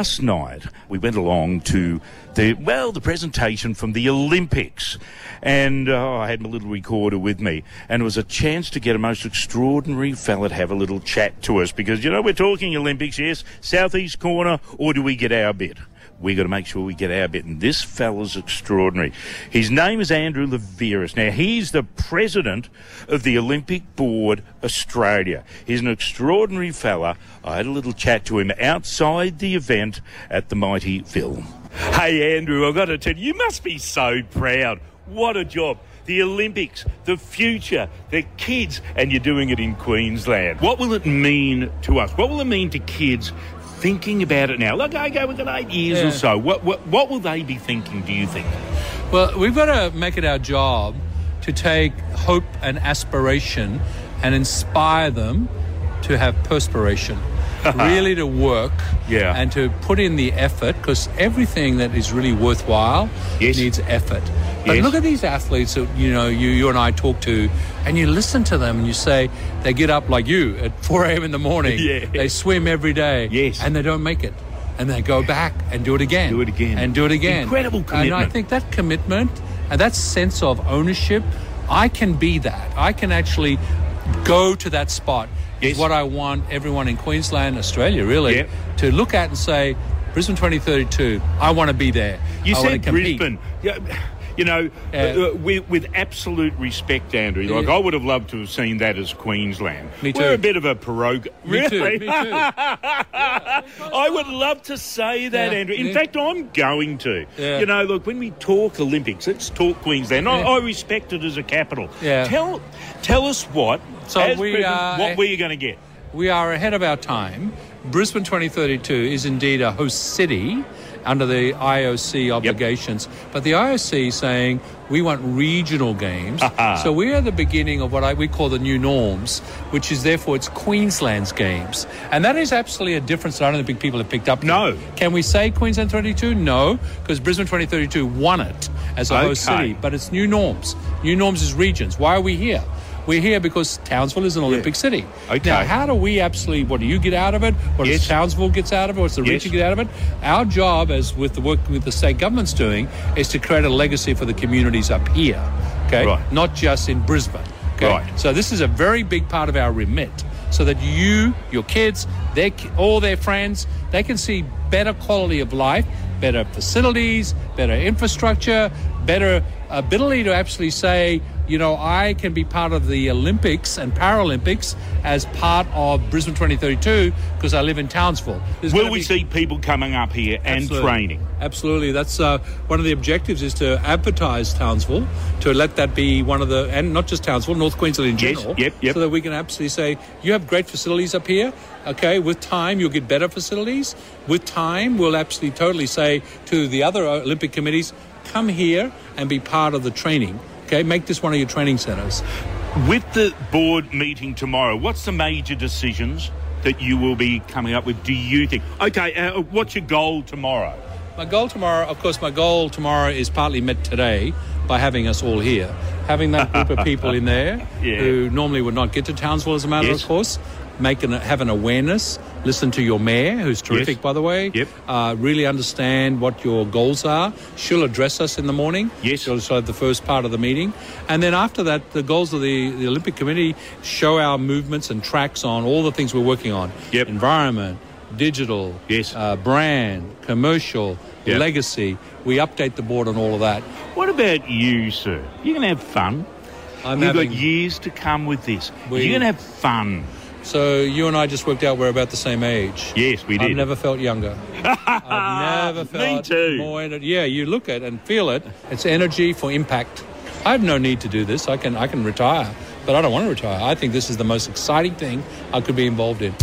Last night, we went along to the, well, the presentation from the Olympics. And oh, I had my little recorder with me. And it was a chance to get a most extraordinary fella to have a little chat to us because, you know, we're talking Olympics, yes, southeast corner, or do we get our bit? We got to make sure we get our bit. And this fella's extraordinary. His name is Andrew Liveris. Now, he's the president of the Olympic Board Australia. He's an extraordinary fella. I had a little chat to him outside the event at the Mighty Film. Hey, Andrew, I've got to tell you, you must be so proud. What a job the Olympics, the future, the kids, and you're doing it in Queensland. What will it mean to us? What will it mean to kids thinking about it now? Look, okay, we've got eight years yeah. or so. What, what, what will they be thinking, do you think? Well, we've got to make it our job to take hope and aspiration and inspire them to have perspiration. really to work yeah. and to put in the effort because everything that is really worthwhile yes. needs effort. But yes. look at these athletes that you know you you and I talk to, and you listen to them and you say they get up like you at 4 a.m. in the morning. yeah. They swim every day. Yes. And they don't make it. And they go back and do it again. Do it again. And do it again. Incredible commitment. And I think that commitment and that sense of ownership, I can be that. I can actually go to that spot. Yes. Is what I want everyone in Queensland, Australia, really, yep. to look at and say, Brisbane 2032, I want to be there. You I said Brisbane. Yeah you know, uh, uh, with, with, absolute respect, Andrew, like I would have loved to have seen that as Queensland. Me too. We're a bit of a pirogue. Me really? Too. Me too. I would love to say that, yeah. Andrew. In yeah. fact, I'm going to. Yeah. You know, look, when we talk Olympics, let's talk Queensland. I, I, respect it as a capital. Yeah. Tell, tell us what. So we are, what were you going to get? We are ahead of our time. Brisbane 2032 is indeed a host city under the IOC obligations. Yep. But the IOC is saying we want regional games. so we are the beginning of what I, we call the new norms, which is therefore it's Queensland's games. And that is absolutely a difference that I don't think people have picked up. No. Can we say Queensland 32? No, because Brisbane 2032 won it as a okay. host city. But it's new norms. New norms is regions. Why are we here? We're here because Townsville is an Olympic yeah. city. Okay. Now, how do we absolutely, what do you get out of it? What yes. does Townsville gets out of it? What's the yes. region get out of it? Our job, as with the work with the state government's doing, is to create a legacy for the communities up here, okay? Right. Not just in Brisbane. Okay? Right. So this is a very big part of our remit so that you, your kids, their, all their friends, they can see better quality of life, better facilities, better infrastructure, better ability to actually say, you know, I can be part of the Olympics and Paralympics as part of Brisbane 2032 because I live in Townsville. There's Will we be... see people coming up here Absolutely. and training? Absolutely. That's uh, one of the objectives is to advertise Townsville, to let that be one of the, and not just Townsville, North Queensland in general. Yes, yep, yep. So that we can absolutely say, you have great facilities up here. Okay, with time you'll get better facilities. With time, we'll absolutely totally say to the other Olympic committees, come here and be part of the training Okay, make this one of your training centres. With the board meeting tomorrow, what's the major decisions that you will be coming up with? Do you think? Okay, uh, what's your goal tomorrow? My goal tomorrow, of course, my goal tomorrow is partly met today by having us all here. Having that group of people in there yeah. who normally would not get to Townsville as a matter yes. of course, make an, have an awareness, listen to your mayor, who's terrific, yes. by the way. Yep. Uh, really understand what your goals are. She'll address us in the morning. Yes. She'll, she'll have the first part of the meeting. And then after that, the goals of the, the Olympic Committee show our movements and tracks on all the things we're working on. Yep. Environment, digital, yes. Uh, brand, commercial, yep. legacy. We update the board on all of that. What about you, sir? You're going to have fun. I'm You've having, got years to come with this. We, You're going to have fun. So you and I just worked out we're about the same age. Yes, we did. I've never felt younger. I've never felt Me too. more energy. Yeah, you look at and feel it. It's energy for impact. I have no need to do this. I can I can retire, but I don't want to retire. I think this is the most exciting thing I could be involved in.